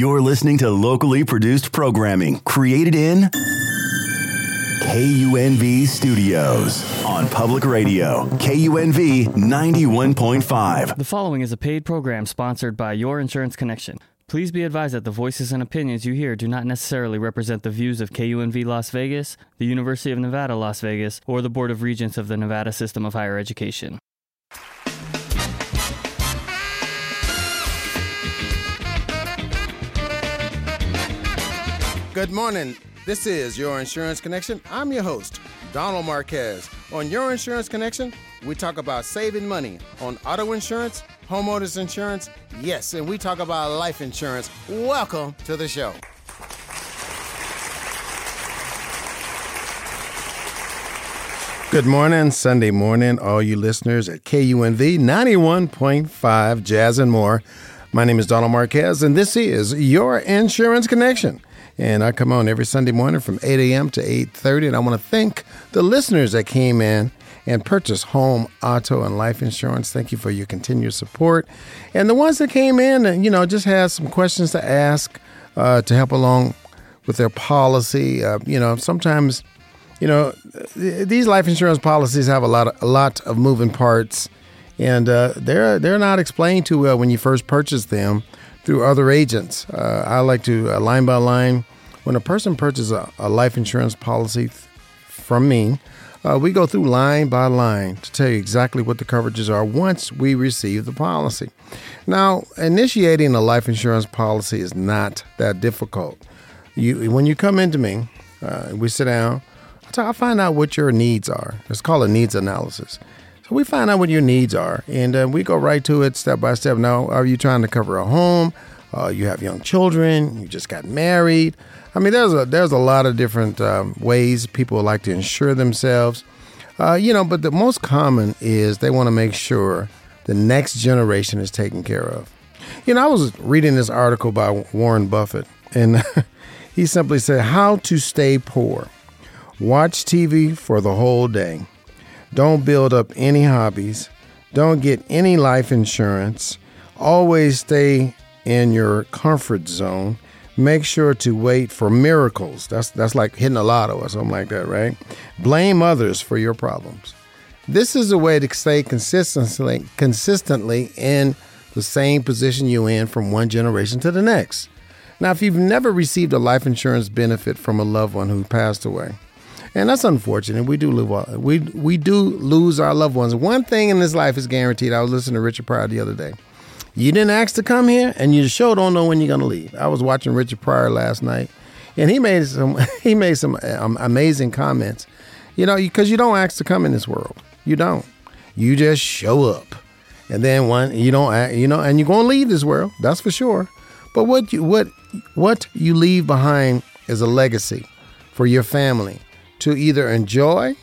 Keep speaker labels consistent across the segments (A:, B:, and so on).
A: You're listening to locally produced programming created in KUNV Studios on public radio, KUNV 91.5.
B: The following is a paid program sponsored by Your Insurance Connection. Please be advised that the voices and opinions you hear do not necessarily represent the views of KUNV Las Vegas, the University of Nevada, Las Vegas, or the Board of Regents of the Nevada System of Higher Education.
C: Good morning. This is Your Insurance Connection. I'm your host, Donald Marquez. On Your Insurance Connection, we talk about saving money on auto insurance, homeowners insurance, yes, and we talk about life insurance. Welcome to the show. Good morning, Sunday morning, all you listeners at KUNV 91.5 Jazz and More. My name is Donald Marquez, and this is Your Insurance Connection. And I come on every Sunday morning from 8 a.m. to 8.30, and I want to thank the listeners that came in and purchased home, auto, and life insurance. Thank you for your continued support. And the ones that came in and, you know, just had some questions to ask uh, to help along with their policy. Uh, you know, sometimes – you know, these life insurance policies have a lot of, a lot of moving parts, and uh, they're they're not explained too well when you first purchase them through other agents. Uh, I like to uh, line by line. When a person purchases a, a life insurance policy th- from me, uh, we go through line by line to tell you exactly what the coverages are once we receive the policy. Now, initiating a life insurance policy is not that difficult. You when you come into me, uh, we sit down I find out what your needs are. It's called a needs analysis. We find out what your needs are, and uh, we go right to it step by step. Now, are you trying to cover a home? Uh, you have young children. You just got married. I mean, there's a there's a lot of different um, ways people like to insure themselves. Uh, you know, but the most common is they want to make sure the next generation is taken care of. You know, I was reading this article by Warren Buffett, and he simply said, "How to stay poor." Watch TV for the whole day. Don't build up any hobbies. Don't get any life insurance. Always stay in your comfort zone. Make sure to wait for miracles. That's that's like hitting a lotto or something like that, right? Blame others for your problems. This is a way to stay consistently consistently in the same position you're in from one generation to the next. Now, if you've never received a life insurance benefit from a loved one who passed away, and that's unfortunate. We do lose we we do lose our loved ones. One thing in this life is guaranteed. I was listening to Richard Pryor the other day. You didn't ask to come here, and you sure don't know when you're gonna leave. I was watching Richard Pryor last night, and he made some he made some um, amazing comments. You know, because you don't ask to come in this world. You don't. You just show up, and then one you don't you know, and you're gonna leave this world. That's for sure. But what you what what you leave behind is a legacy for your family to either enjoy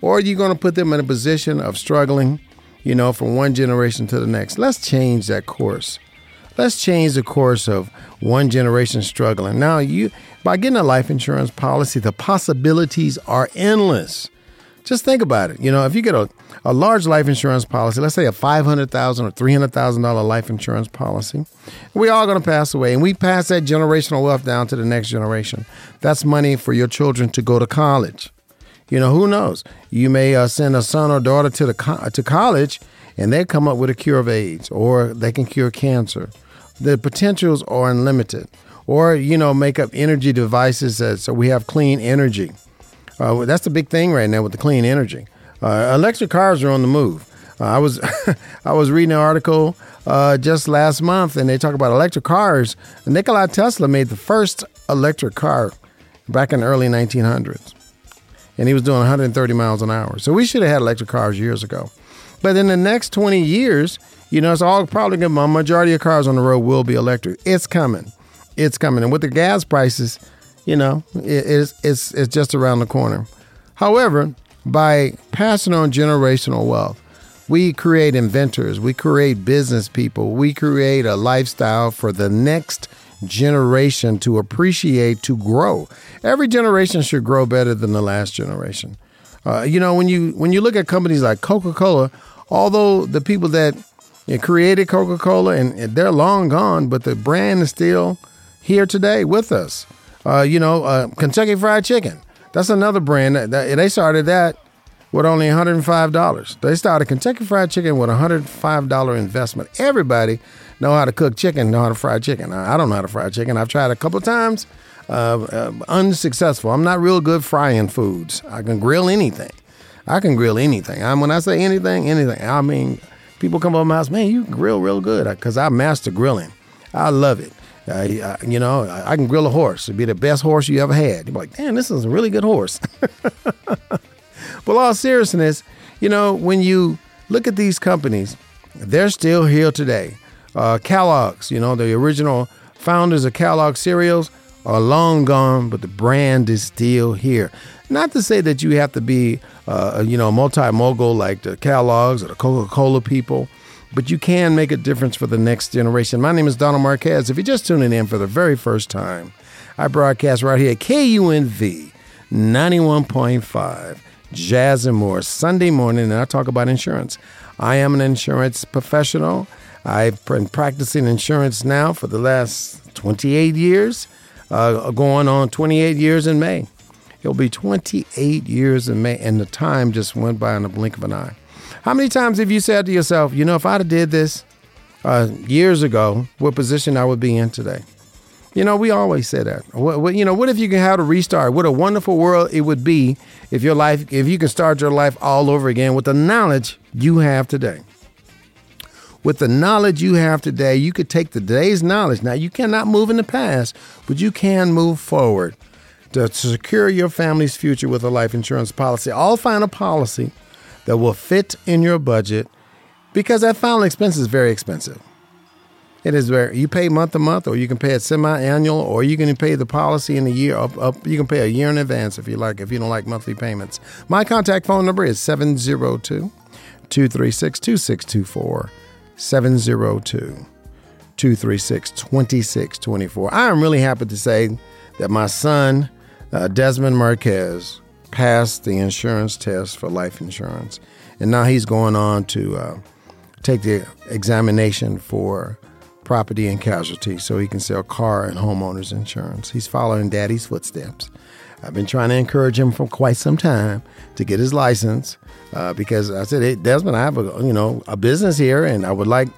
C: or you're going to put them in a position of struggling, you know, from one generation to the next. Let's change that course. Let's change the course of one generation struggling. Now, you by getting a life insurance policy, the possibilities are endless. Just think about it. You know, if you get a, a large life insurance policy, let's say a five hundred thousand or three hundred thousand dollar life insurance policy, we all going to pass away, and we pass that generational wealth down to the next generation. That's money for your children to go to college. You know, who knows? You may uh, send a son or daughter to the co- to college, and they come up with a cure of AIDS, or they can cure cancer. The potentials are unlimited. Or you know, make up energy devices that so we have clean energy. Uh, that's the big thing right now with the clean energy. Uh, electric cars are on the move. Uh, I was I was reading an article uh, just last month, and they talk about electric cars. Nikola Tesla made the first electric car back in the early 1900s, and he was doing 130 miles an hour. So we should have had electric cars years ago. But in the next 20 years, you know, it's all probably going. To be majority of cars on the road will be electric. It's coming. It's coming, and with the gas prices you know, it, it's, it's, it's just around the corner. However, by passing on generational wealth, we create inventors, we create business people, we create a lifestyle for the next generation to appreciate, to grow. Every generation should grow better than the last generation. Uh, you know, when you when you look at companies like Coca Cola, although the people that created Coca Cola and they're long gone, but the brand is still here today with us. Uh, you know, uh, Kentucky Fried Chicken. That's another brand that, that they started that with only $105. They started Kentucky Fried Chicken with a $105 investment. Everybody know how to cook chicken, know how to fry chicken. I don't know how to fry chicken. I've tried a couple times, uh, uh, unsuccessful. I'm not real good frying foods. I can grill anything. I can grill anything. I, when I say anything, anything, I mean, people come up my house, man, you grill real good because I master grilling. I love it. Uh, you know, I can grill a horse. It'd be the best horse you ever had. You're like, damn, this is a really good horse. but all seriousness, you know, when you look at these companies, they're still here today. Uh, Kellogg's, you know, the original founders of Kellogg cereals are long gone, but the brand is still here. Not to say that you have to be, uh, you know, multi mogul like the Kellogg's or the Coca Cola people but you can make a difference for the next generation. My name is Donald Marquez. If you're just tuning in for the very first time, I broadcast right here at KUNV 91.5, Jazz and More, Sunday morning, and I talk about insurance. I am an insurance professional. I've been practicing insurance now for the last 28 years, uh, going on 28 years in May. It'll be 28 years in May, and the time just went by in the blink of an eye. How many times have you said to yourself, you know, if I'd have did this uh, years ago, what position I would be in today? You know, we always say that. What, what, you know, what if you can have a restart? What a wonderful world it would be if your life, if you can start your life all over again with the knowledge you have today. With the knowledge you have today, you could take today's knowledge. Now, you cannot move in the past, but you can move forward to secure your family's future with a life insurance policy. All final policy that will fit in your budget because that final expense is very expensive. It is very you pay month to month, or you can pay it semi-annual, or you can pay the policy in a year up, up. You can pay a year in advance if you like. If you don't like monthly payments, my contact phone number is 702 236 2624 702 236 2624. I am really happy to say that my son, uh, Desmond Marquez, passed the insurance test for life insurance, and now he's going on to uh, take the examination for property and casualty so he can sell car and homeowners insurance. He's following daddy's footsteps. I've been trying to encourage him for quite some time to get his license uh, because I said, hey, Desmond, I have a you know a business here, and I would like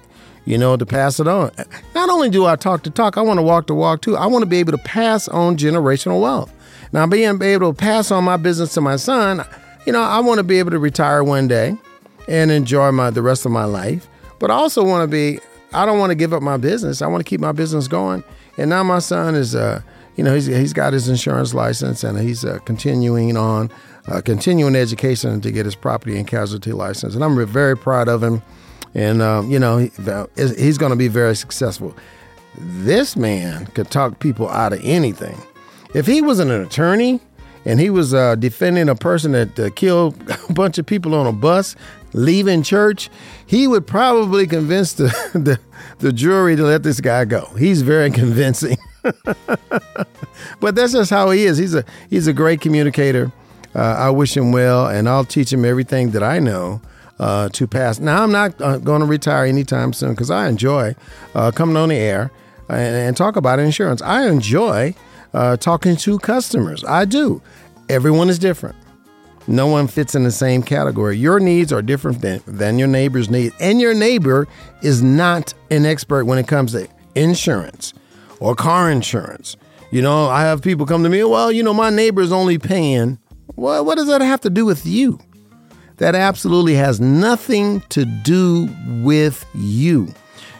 C: you know to pass it on. Not only do I talk to talk, I want to walk the walk too. I want to be able to pass on generational wealth. Now, being able to pass on my business to my son, you know, I want to be able to retire one day and enjoy my the rest of my life. But I also want to be. I don't want to give up my business. I want to keep my business going. And now my son is, uh, you know, he's he's got his insurance license and he's uh, continuing on, uh, continuing education to get his property and casualty license. And I'm very proud of him. And um, you know, he, he's going to be very successful. This man could talk people out of anything. If he was an attorney and he was uh, defending a person that uh, killed a bunch of people on a bus leaving church, he would probably convince the, the, the jury to let this guy go. He's very convincing. but that's just how he is. He's a he's a great communicator. Uh, I wish him well, and I'll teach him everything that I know uh, to pass. Now, I'm not uh, going to retire anytime soon because I enjoy uh, coming on the air and, and, talk about insurance. I enjoy uh, talking to customers. I do. Everyone is different. No one fits in the same category. Your needs are different than, than your neighbor's needs. And your neighbor is not an expert when it comes to insurance or car insurance. You know, I have people come to me, well, you know, my neighbor's only paying. Well, what does that have to do with you? That absolutely has nothing to do with you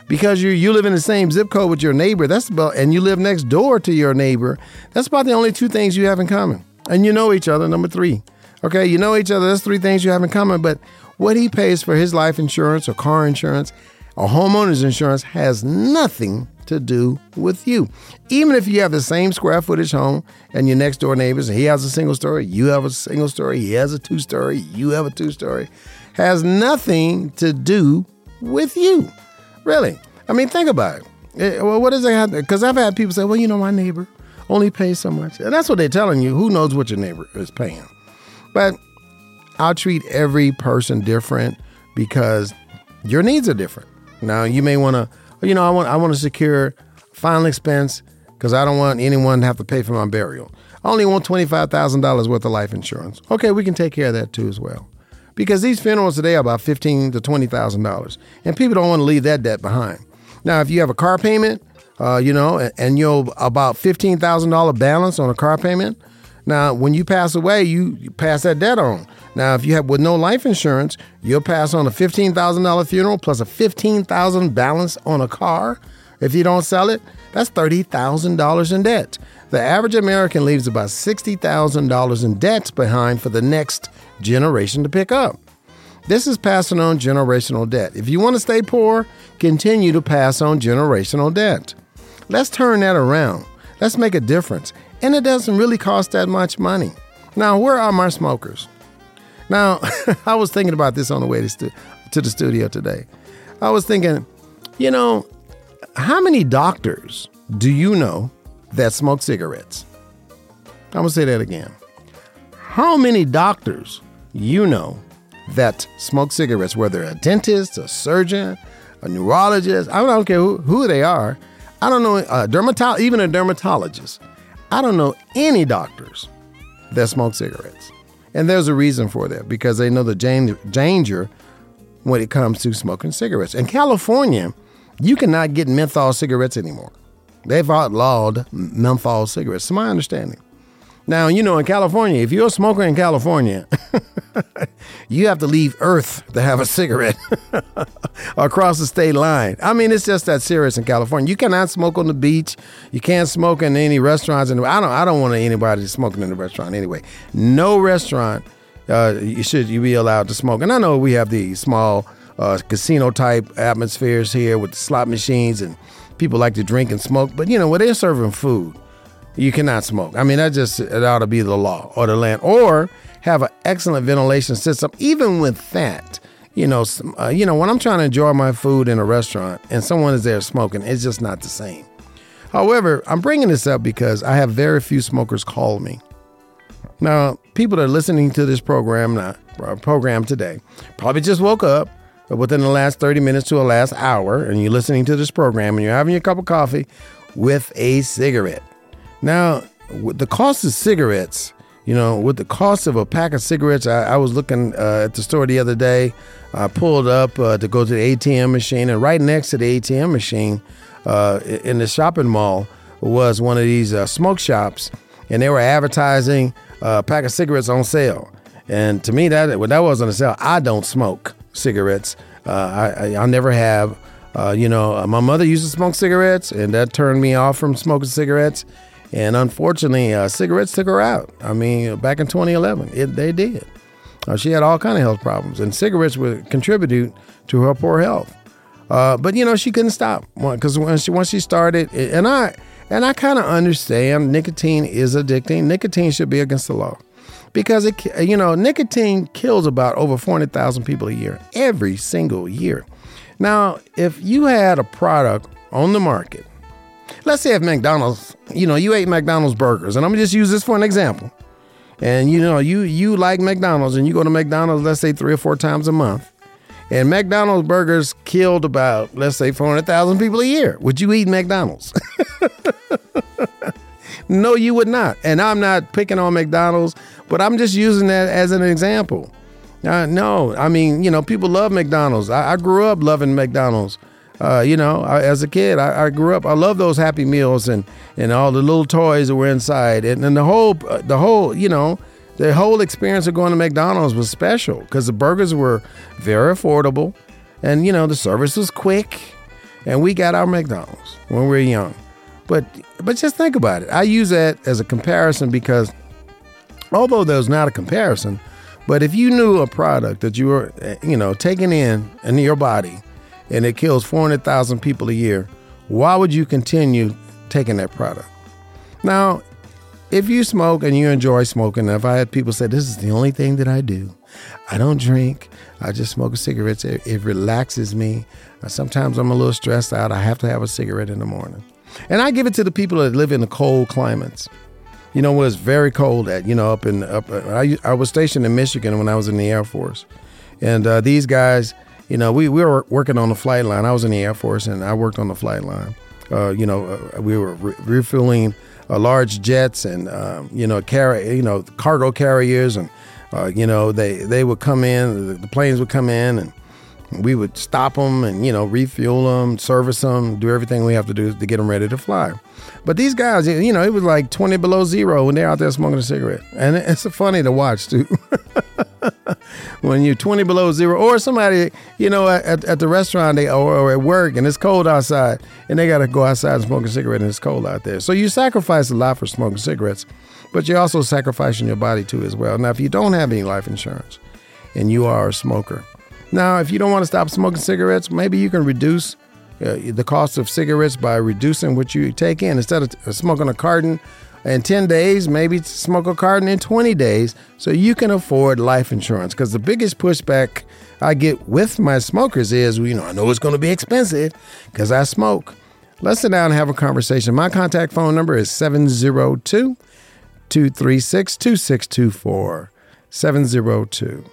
C: because you you live in the same zip code with your neighbor. That's about and you live next door to your neighbor. That's about the only two things you have in common. And you know each other. Number three, okay, you know each other. That's three things you have in common. But what he pays for his life insurance or car insurance or homeowners insurance has nothing to do with you. Even if you have the same square footage home and your next door neighbors, he has a single story, you have a single story, he has a two story, you have a two story, has nothing to do with you. Really? I mean, think about it. it well, what does it have? Because I've had people say, well, you know, my neighbor only pays so much. And that's what they're telling you. Who knows what your neighbor is paying? But I'll treat every person different because your needs are different. Now, you may want to, you know, I want I want to secure final expense because I don't want anyone to have to pay for my burial. I only want $25,000 worth of life insurance. Okay, we can take care of that too as well. Because these funerals today are about fifteen to $20,000. And people don't want to leave that debt behind. Now, if you have a car payment, uh, you know, and, you're about $15,000 balance on a car payment, now when you pass away, you, pass that debt on. Now, if you have with no life insurance, you'll pass on a $15,000 funeral plus a 15,000 balance on a car. If you don't sell it, that's $30,000 in debt. The average American leaves about $60,000 in debts behind for the next generation to pick up. This is passing on generational debt. If you want to stay poor, continue to pass on generational debt. Let's turn that around. Let's make a difference. And it doesn't really cost that much money. Now, where are my smokers? Now, I was thinking about this on the way to, stu- to the studio today. I was thinking, you know, how many doctors do you know that smoke cigarettes? I'm going to say that again. How many doctors you know that smoke cigarettes, whether a dentist, a surgeon, a neurologist, I don't care who, who they are. I don't know, a dermatologist, even a dermatologist. I don't know any doctors that smoke cigarettes. And there's a reason for that because they know the danger when it comes to smoking cigarettes. In California, you cannot get menthol cigarettes anymore. They've outlawed menthol cigarettes, to my understanding. Now, you know, in California, if you're a smoker in California, you have to leave Earth to have a cigarette across the state line. I mean, it's just that serious in California. You cannot smoke on the beach. You can't smoke in any restaurants. And I don't, I don't want anybody smoking in the restaurant anyway. No restaurant uh, you should you be allowed to smoke. And I know we have these small uh, casino type atmospheres here with slot machines and people like to drink and smoke. But you know, when they're serving food you cannot smoke. I mean, that just it ought to be the law or the land, or have an excellent ventilation system. Even with that, you know, uh, you know, when I'm trying to enjoy my food in a restaurant and someone is there smoking, it's just not the same. However, I'm bringing this up because I have very few smokers call me. Now, people that are listening to this program uh, program today probably just woke up within the last 30 minutes to the last hour, and you're listening to this program and you're having your cup of coffee with a cigarette. Now, with the cost of cigarettes, you know, with the cost of a pack of cigarettes, I, I was looking uh, at the store the other day. I pulled up uh, to go to the ATM machine, and right next to the ATM machine uh, in the shopping mall was one of these uh, smoke shops, and they were advertising a pack of cigarettes on sale. And to me, that when that wasn't a sale, I don't smoke cigarettes. Uh, I, I, I never have. Uh, you know, my mother used to smoke cigarettes, and that turned me off from smoking cigarettes. And unfortunately, uh, cigarettes took her out. I mean, back in 2011, it, they did. Uh, she had all kind of health problems, and cigarettes would contribute to her poor health. Uh, but you know, she couldn't stop because once she once she started, and I and I kind of understand nicotine is addicting. Nicotine should be against the law because it you know nicotine kills about over 400,000 people a year every single year. Now, if you had a product on the market let's say if McDonald's, you know, you ate McDonald's burgers, and I'm gonna just use this for an example. And you know, you you like McDonald's, and you go to McDonald's, let's say three or four times a month, and McDonald's burgers killed about let's say 400,000 people a year. Would you eat McDonald's? no, you would not. And I'm not picking on McDonald's, but I'm just using that as an example. Uh, no, I mean, you know, people love McDonald's. I, I grew up loving McDonald's. Uh, you know, I, as a kid, I, I, grew up. I love those Happy Meals and and all the little toys that were inside, and, the whole uh, the whole you know the whole experience of going to McDonald's was special because the burgers were very affordable, and you know the service was quick, and we got our McDonald's when we were young. But but just think about it. I use that as a comparison because although there's not a comparison, but if you knew a product that you were eh, you know taking in in your body and it kills 400,000 people a year, why would you continue taking that product? Now, if you smoke and you enjoy smoking, if I had people say, This is the only thing that I do, I don't drink, I just smoke cigarettes, it, it relaxes me. Sometimes I'm a little stressed out, I have to have a cigarette in the morning. And I give it to the people that live in the cold climates. You know, where it's very cold at, you know, up in, up, I, I was stationed in Michigan when I was in the Air Force. And uh, these guys, you know, we, we were working on the flight line. I was in the Air Force and I worked on the flight line. uh, you know, uh, we were re- refueling uh, large jets and um, you know, carry, you know, cargo carriers, and uh, you know, they they would come in, the, the planes would come in, and we would stop them and you know refuel them, service them, do everything we have to do to get them ready to fly. But these guys, you know, it was like 20 below zero when they're out there smoking a cigarette, and it's funny to watch too. when you're 20 below zero, or somebody, you know, at, at the restaurant they or, or at work and it's cold outside, and they got to go outside and smoke a cigarette, and it's cold out there. So you sacrifice a lot for smoking cigarettes, but you're also sacrificing your body too as well. Now, if you don't have any life insurance, and you are a smoker, now if you don't want to stop smoking cigarettes, maybe you can reduce uh, the cost of cigarettes by reducing what you take in instead of smoking a carton in 10 days, maybe smoke a carton in 20 days so you can afford life insurance. Because the biggest pushback I get with my smokers is, you know, I know it's going to be expensive because I smoke. Let's sit down and have a conversation. My contact phone number is 702 236 2624. 702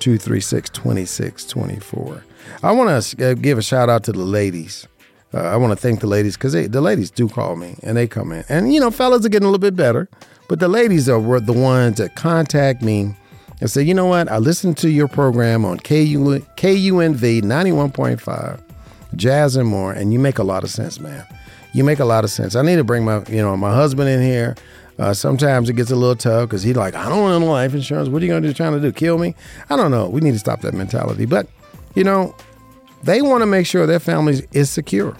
C: 236 2624. I want to uh, give a shout out to the ladies. Uh, I want to thank the ladies because the ladies do call me and they come in. And, you know, fellas are getting a little bit better, but the ladies are the ones that contact me and say, you know what, I listened to your program on KU, KUNV 91.5, Jazz and More, and you make a lot of sense, man. You make a lot of sense. I need to bring my, you know, my husband in here. Uh, sometimes it gets a little tough because he's like, I don't want life insurance. What are you going to do trying to do? Kill me? I don't know. We need to stop that mentality. But, you know, they want to make sure their family is secure.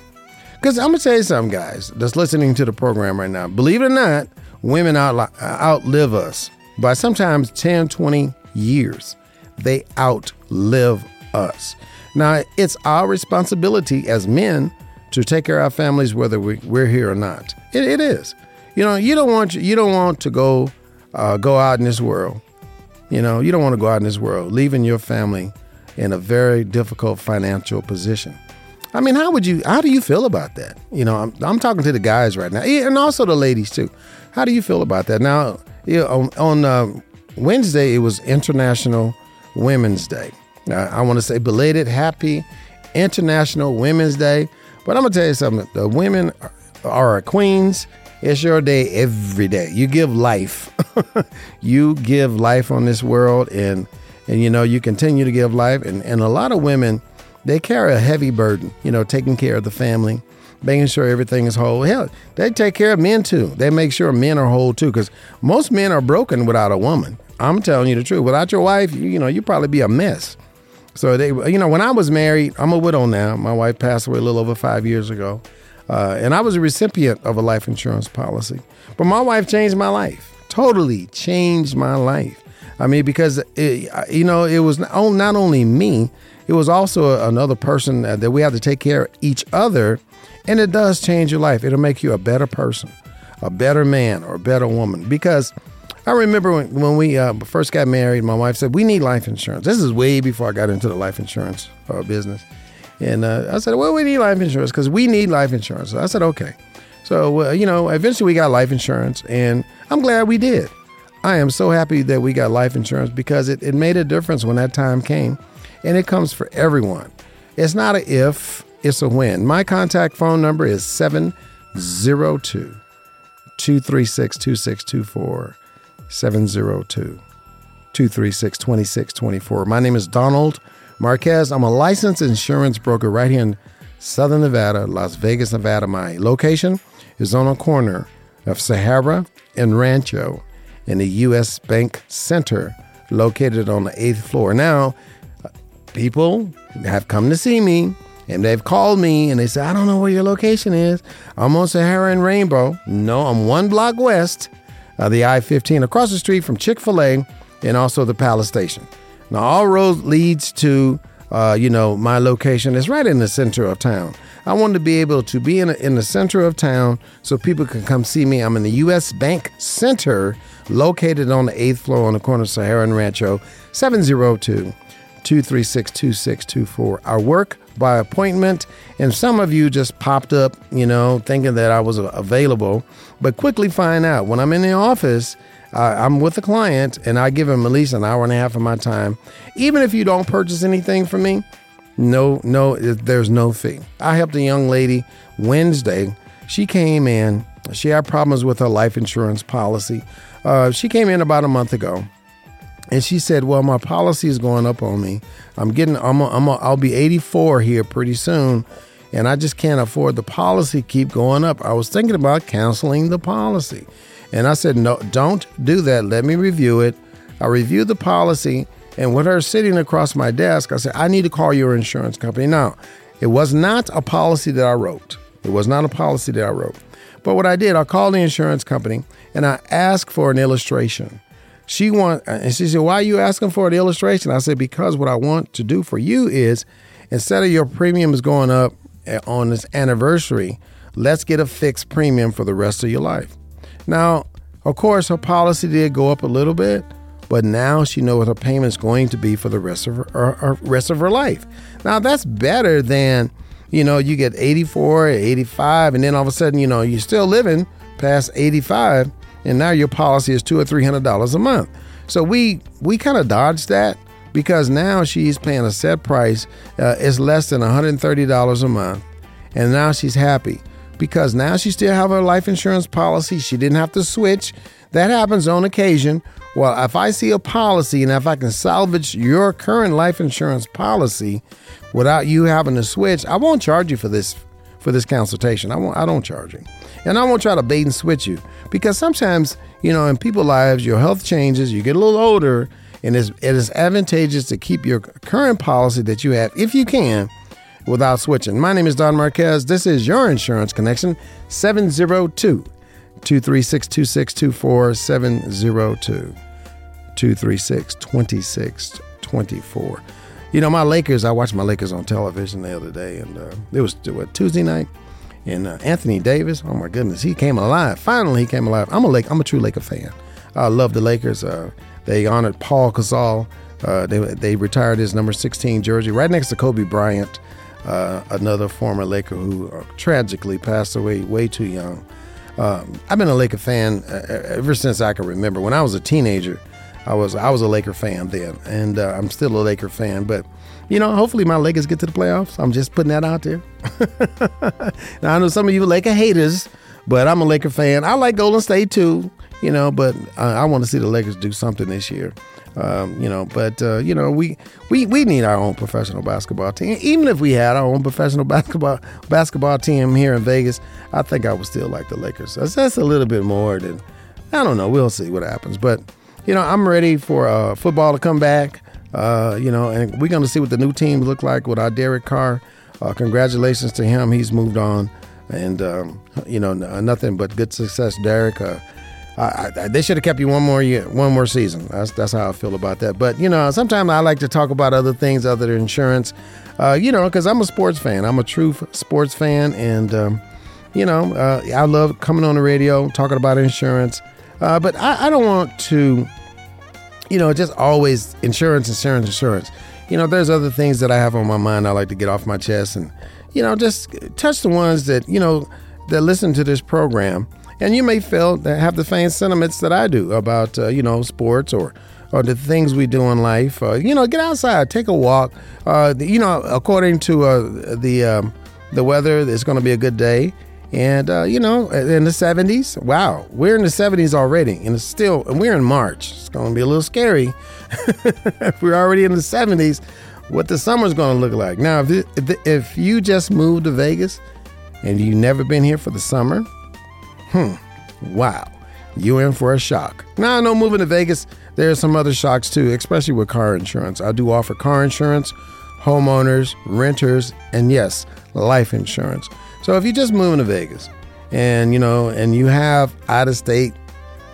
C: Because I'm going to tell you something, guys, that's listening to the program right now. Believe it or not, women out, outlive us by sometimes 10, 20 years. They outlive us. Now, it's our responsibility as men to take care of our families, whether we, are here or not. It, it is. You know, you don't want you don't want to go uh, go out in this world. You know, you don't want to go out in this world, leaving your family in a very difficult financial position. I mean, how would you? How do you feel about that? You know, I'm, I'm talking to the guys right now, and also the ladies too. How do you feel about that? Now, you know, on, on uh, Wednesday it was International Women's Day. Uh, I want to say belated happy International Women's Day. But I'm gonna tell you something: the women are our queens. It's your day every day. You give life. you give life on this world, and and you know you continue to give life. And and a lot of women they carry a heavy burden, you know, taking care of the family, making sure everything is whole. Hell, they take care of men too. They make sure men are whole too, because most men are broken without a woman. I'm telling you the truth. Without your wife, you, you know, you'd probably be a mess. So they, you know, when I was married, I'm a widow now. My wife passed away a little over five years ago, uh, and I was a recipient of a life insurance policy. But my wife changed my life. Totally changed my life. I mean, because it, you know, it was not only me, it was also another person that we had to take care of each other. And it does change your life. It'll make you a better person, a better man, or a better woman. Because I remember when, when we uh, first got married, my wife said, We need life insurance. This is way before I got into the life insurance uh, business. And uh, I said, Well, we need life insurance because we need life insurance. So I said, Okay. So, you know, eventually we got life insurance, and I'm glad we did. I am so happy that we got life insurance because it, it made a difference when that time came and it comes for everyone. It's not a if, it's a when. My contact phone number is 702 236 2624. 702 236 2624. My name is Donald Marquez. I'm a licensed insurance broker right here in Southern Nevada, Las Vegas, Nevada. My location is on a corner of Sahara and Rancho in the U.S. Bank Center, located on the eighth floor. Now, people have come to see me and they've called me and they say, I don't know where your location is. I'm on Sahara and Rainbow. No, I'm one block west of the I 15 across the street from Chick fil A and also the Palace Station. Now, all roads leads to, uh, you know, my location is right in the center of town. I wanted to be able to be in, a, in the center of town so people can come see me. I'm in the U.S. Bank Center, located on the eighth floor on the corner of Sahara and Rancho, 702 236 2624. I work by appointment, and some of you just popped up, you know, thinking that I was available, but quickly find out when I'm in the office. Uh, I'm with a client and I give him at least an hour and a half of my time. Even if you don't purchase anything from me, no, no, there's no fee. I helped a young lady Wednesday. She came in. She had problems with her life insurance policy. Uh, she came in about a month ago, and she said, "Well, my policy is going up on me. I'm getting. I'm. A, I'm. A, I'll be 84 here pretty soon." And I just can't afford the policy keep going up. I was thinking about canceling the policy. And I said, no, don't do that. Let me review it. I reviewed the policy, and with her sitting across my desk, I said, I need to call your insurance company. Now, it was not a policy that I wrote. It was not a policy that I wrote. But what I did, I called the insurance company and I asked for an illustration. She want and she said, "Why are you asking for an illustration?" I said, "Because what I want to do for you is instead of your premiums going up eh, on this anniversary, let's get a fixed premium for the rest of your life." Now, of course, her policy did go up a little bit, but now she knows what her payment's going to be for the rest of her, her, her rest of her life. Now, that's better than you know you get 84, 85, and then all of a sudden you know you're still living past 85, and now your policy is two or three hundred dollars a month. So we we kind of dodged that because now she's paying a set price. Uh, it's less than $130 a month, and now she's happy because now she still have her life insurance policy. She didn't have to switch. That happens on occasion. Well, if I see a policy and if I can salvage your current life insurance policy without you having to switch, I won't charge you for this for this consultation. I won't I don't charge you. And I won't try to bait and switch you because sometimes, you know, in people's lives, your health changes, you get a little older, and it's, it is advantageous to keep your current policy that you have, if you can, without switching. My name is Don Marquez. This is your Insurance Connection, 702 236 2624 702 236 2624. You know, my Lakers, I watched my Lakers on television the other day, and uh, it was what, Tuesday night. And uh, Anthony Davis, oh my goodness, he came alive. Finally, he came alive. I'm a Lake, I'm a true Laker fan. I love the Lakers. Uh, they honored Paul Gasol. Uh, they, they retired his number 16 jersey right next to Kobe Bryant uh, another former Laker who uh, tragically passed away way too young. Um, I've been a Laker fan uh, ever since I can remember. When I was a teenager, I was I was a Laker fan then, and uh, I'm still a Laker fan. But you know, hopefully my Lakers get to the playoffs. I'm just putting that out there. now I know some of you Laker haters, but I'm a Laker fan. I like Golden State too, you know, but I, I want to see the Lakers do something this year. Um, you know, but uh, you know, we, we we need our own professional basketball team. Even if we had our own professional basketball basketball team here in Vegas, I think I would still like the Lakers. So that's a little bit more than I don't know. We'll see what happens. But you know, I'm ready for uh, football to come back. Uh, you know, and we're going to see what the new team look like with our Derek Carr. Uh, congratulations to him. He's moved on, and um, you know, nothing but good success, Derek. I, I, they should have kept you one more year, one more season. That's that's how I feel about that. But you know, sometimes I like to talk about other things other than insurance. Uh, you know, because I'm a sports fan. I'm a true sports fan, and um, you know, uh, I love coming on the radio talking about insurance. Uh, but I, I don't want to, you know, just always insurance, insurance, insurance. You know, there's other things that I have on my mind. I like to get off my chest, and you know, just touch the ones that you know that listen to this program and you may feel that have the same sentiments that I do about uh, you know sports or or the things we do in life. Uh, you know, get outside, take a walk. Uh, you know, according to uh, the um, the weather, it's going to be a good day. And uh, you know, in the 70s, wow, we're in the 70s already, and it's still, and we're in March. It's going to be a little scary. if we're already in the 70s, what the summer's going to look like. Now, if, if, if you just moved to Vegas and you've never been here for the summer, Hmm. Wow. You in for a shock. Now, I know moving to Vegas, there are some other shocks too, especially with car insurance. I do offer car insurance, homeowners, renters, and yes, life insurance. So if you're just moving to Vegas and you know, and you have out of state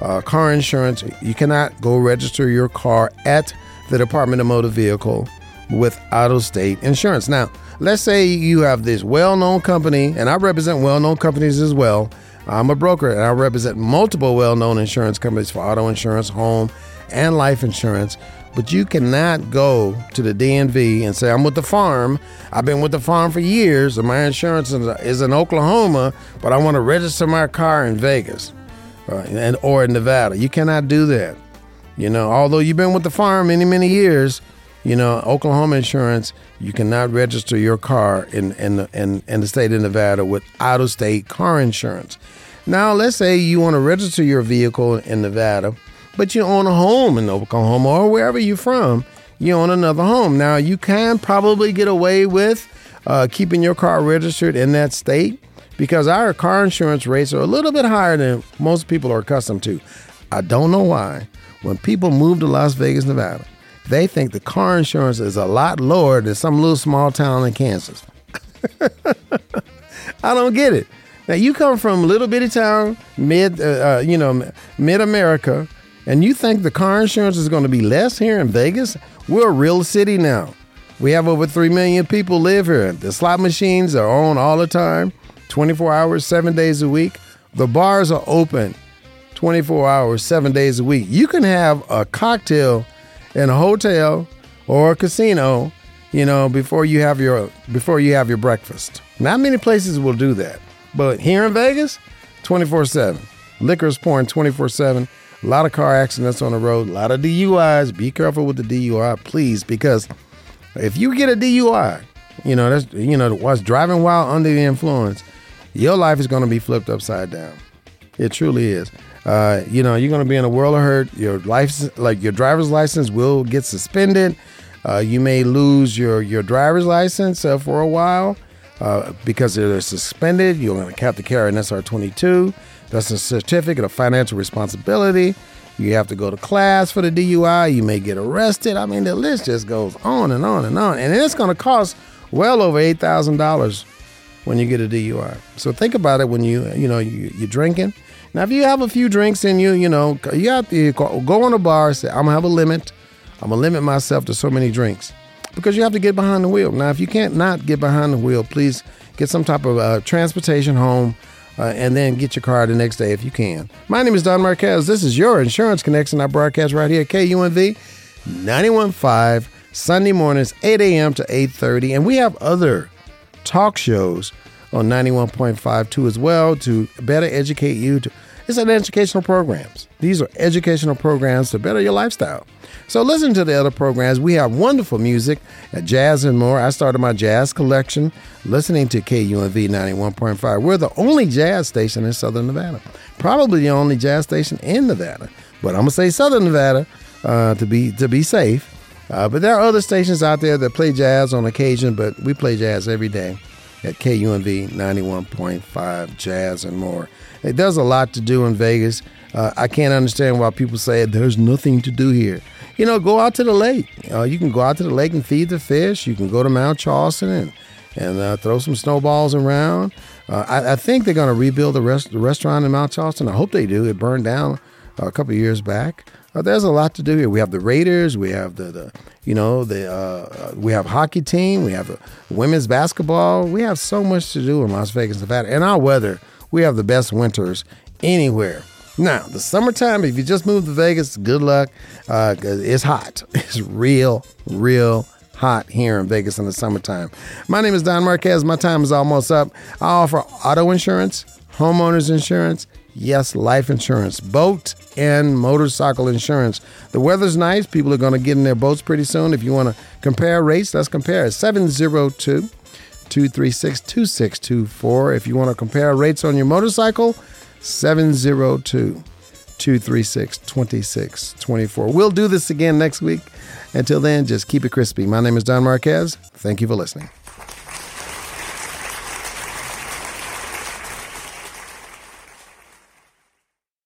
C: uh, car insurance, you cannot go register your car at the Department of Motor Vehicle with out of state insurance. Now, let's say you have this well known company, and I represent well known companies as well I'm a broker and I represent multiple well known insurance companies for auto insurance, home, and life insurance. But you cannot go to the DMV and say, I'm with the farm. I've been with the farm for years, and my insurance is in Oklahoma, but I want to register my car in Vegas uh, and, or in Nevada. You cannot do that. You know, although you've been with the farm many, many years, You know, Oklahoma insurance, you cannot register your car in in in, in the state of Nevada with out of state car insurance. Now, let's say you want to register your vehicle in Nevada, but you own a home in Oklahoma or wherever you're from. You own another home. Now, you can probably get away with uh, keeping your car registered in that state because our car insurance rates are a little bit higher than most people are accustomed to. I don't know why. When people move to Las Vegas, Nevada, they think the car insurance is a lot lower than some little small town in Kansas. I don't get it. Now you come from a little bitty town, mid, uh, uh, you know, mid America, and you think the car insurance is going to be less here in Vegas? We're a real city now. We have over three million people live here. The slot machines are on all the time, 24 hours, seven days a week. The bars are open 24 hours, seven days a week. You can have a cocktail in a hotel or a casino, you know, before you have your before you have your breakfast. Not many places will do that. But here in Vegas, 24/7. Liquor's pouring 24/7. A lot of car accidents on the road, a lot of DUIs. Be careful with the DUI, please, because if you get a DUI, you know, that's you know, what's driving while under the influence, your life is going to be flipped upside down. It truly is. Uh, you know, you're going to be in a world of hurt. Your life, like your driver's license, will get suspended. Uh, you may lose your your driver's license uh, for a while uh, because they're suspended. You're going to have to carry an SR22. That's a certificate of financial responsibility. You have to go to class for the DUI. You may get arrested. I mean, the list just goes on and on and on. And it's going to cost well over eight thousand dollars when you get a DUI. So think about it when you you know you, you're drinking. Now, if you have a few drinks in you, you know you have to go on a bar. Say, I'm gonna have a limit. I'm gonna limit myself to so many drinks because you have to get behind the wheel. Now, if you can't not get behind the wheel, please get some type of uh, transportation home. Uh, and then get your car the next day if you can. My name is Don Marquez. This is your Insurance Connection. I broadcast right here at KUNV 91.5 Sunday mornings, 8 a.m. to 8.30. And we have other talk shows on 91.5 too as well to better educate you. To, it's an educational programs. These are educational programs to better your lifestyle. So listen to the other programs. We have wonderful music at Jazz and More. I started my jazz collection listening to KUNV 91.5. We're the only jazz station in Southern Nevada. Probably the only jazz station in Nevada. But I'm gonna say Southern Nevada uh, to be to be safe. Uh, but there are other stations out there that play jazz on occasion, but we play jazz every day at KUNV 91.5 Jazz and More. It does a lot to do in Vegas. Uh, I can't understand why people say there's nothing to do here. You know, go out to the lake. Uh, you can go out to the lake and feed the fish. You can go to Mount Charleston and and uh, throw some snowballs around. Uh, I, I, think they're going to rebuild the, rest, the restaurant in Mount Charleston. I hope they do. It burned down a couple years back. Uh, there's a lot to do here. We have the Raiders. We have the, the you know the uh, we have hockey team. We have women's basketball. We have so much to do in Las Vegas, Nevada. And our weather, we have the best winters anywhere. Now, the summertime, if you just moved to Vegas, good luck. Uh, it's hot. It's real, real hot here in Vegas in the summertime. My name is Don Marquez. My time is almost up. I offer auto insurance, homeowners insurance, yes, life insurance, boat and motorcycle insurance. The weather's nice. People are going to get in their boats pretty soon. If you want to compare rates, let's compare. 702 236 2624. If you want to compare rates on your motorcycle, 702 236 2624. We'll do this again next week. Until then, just keep it crispy. My name is Don Marquez. Thank you for listening.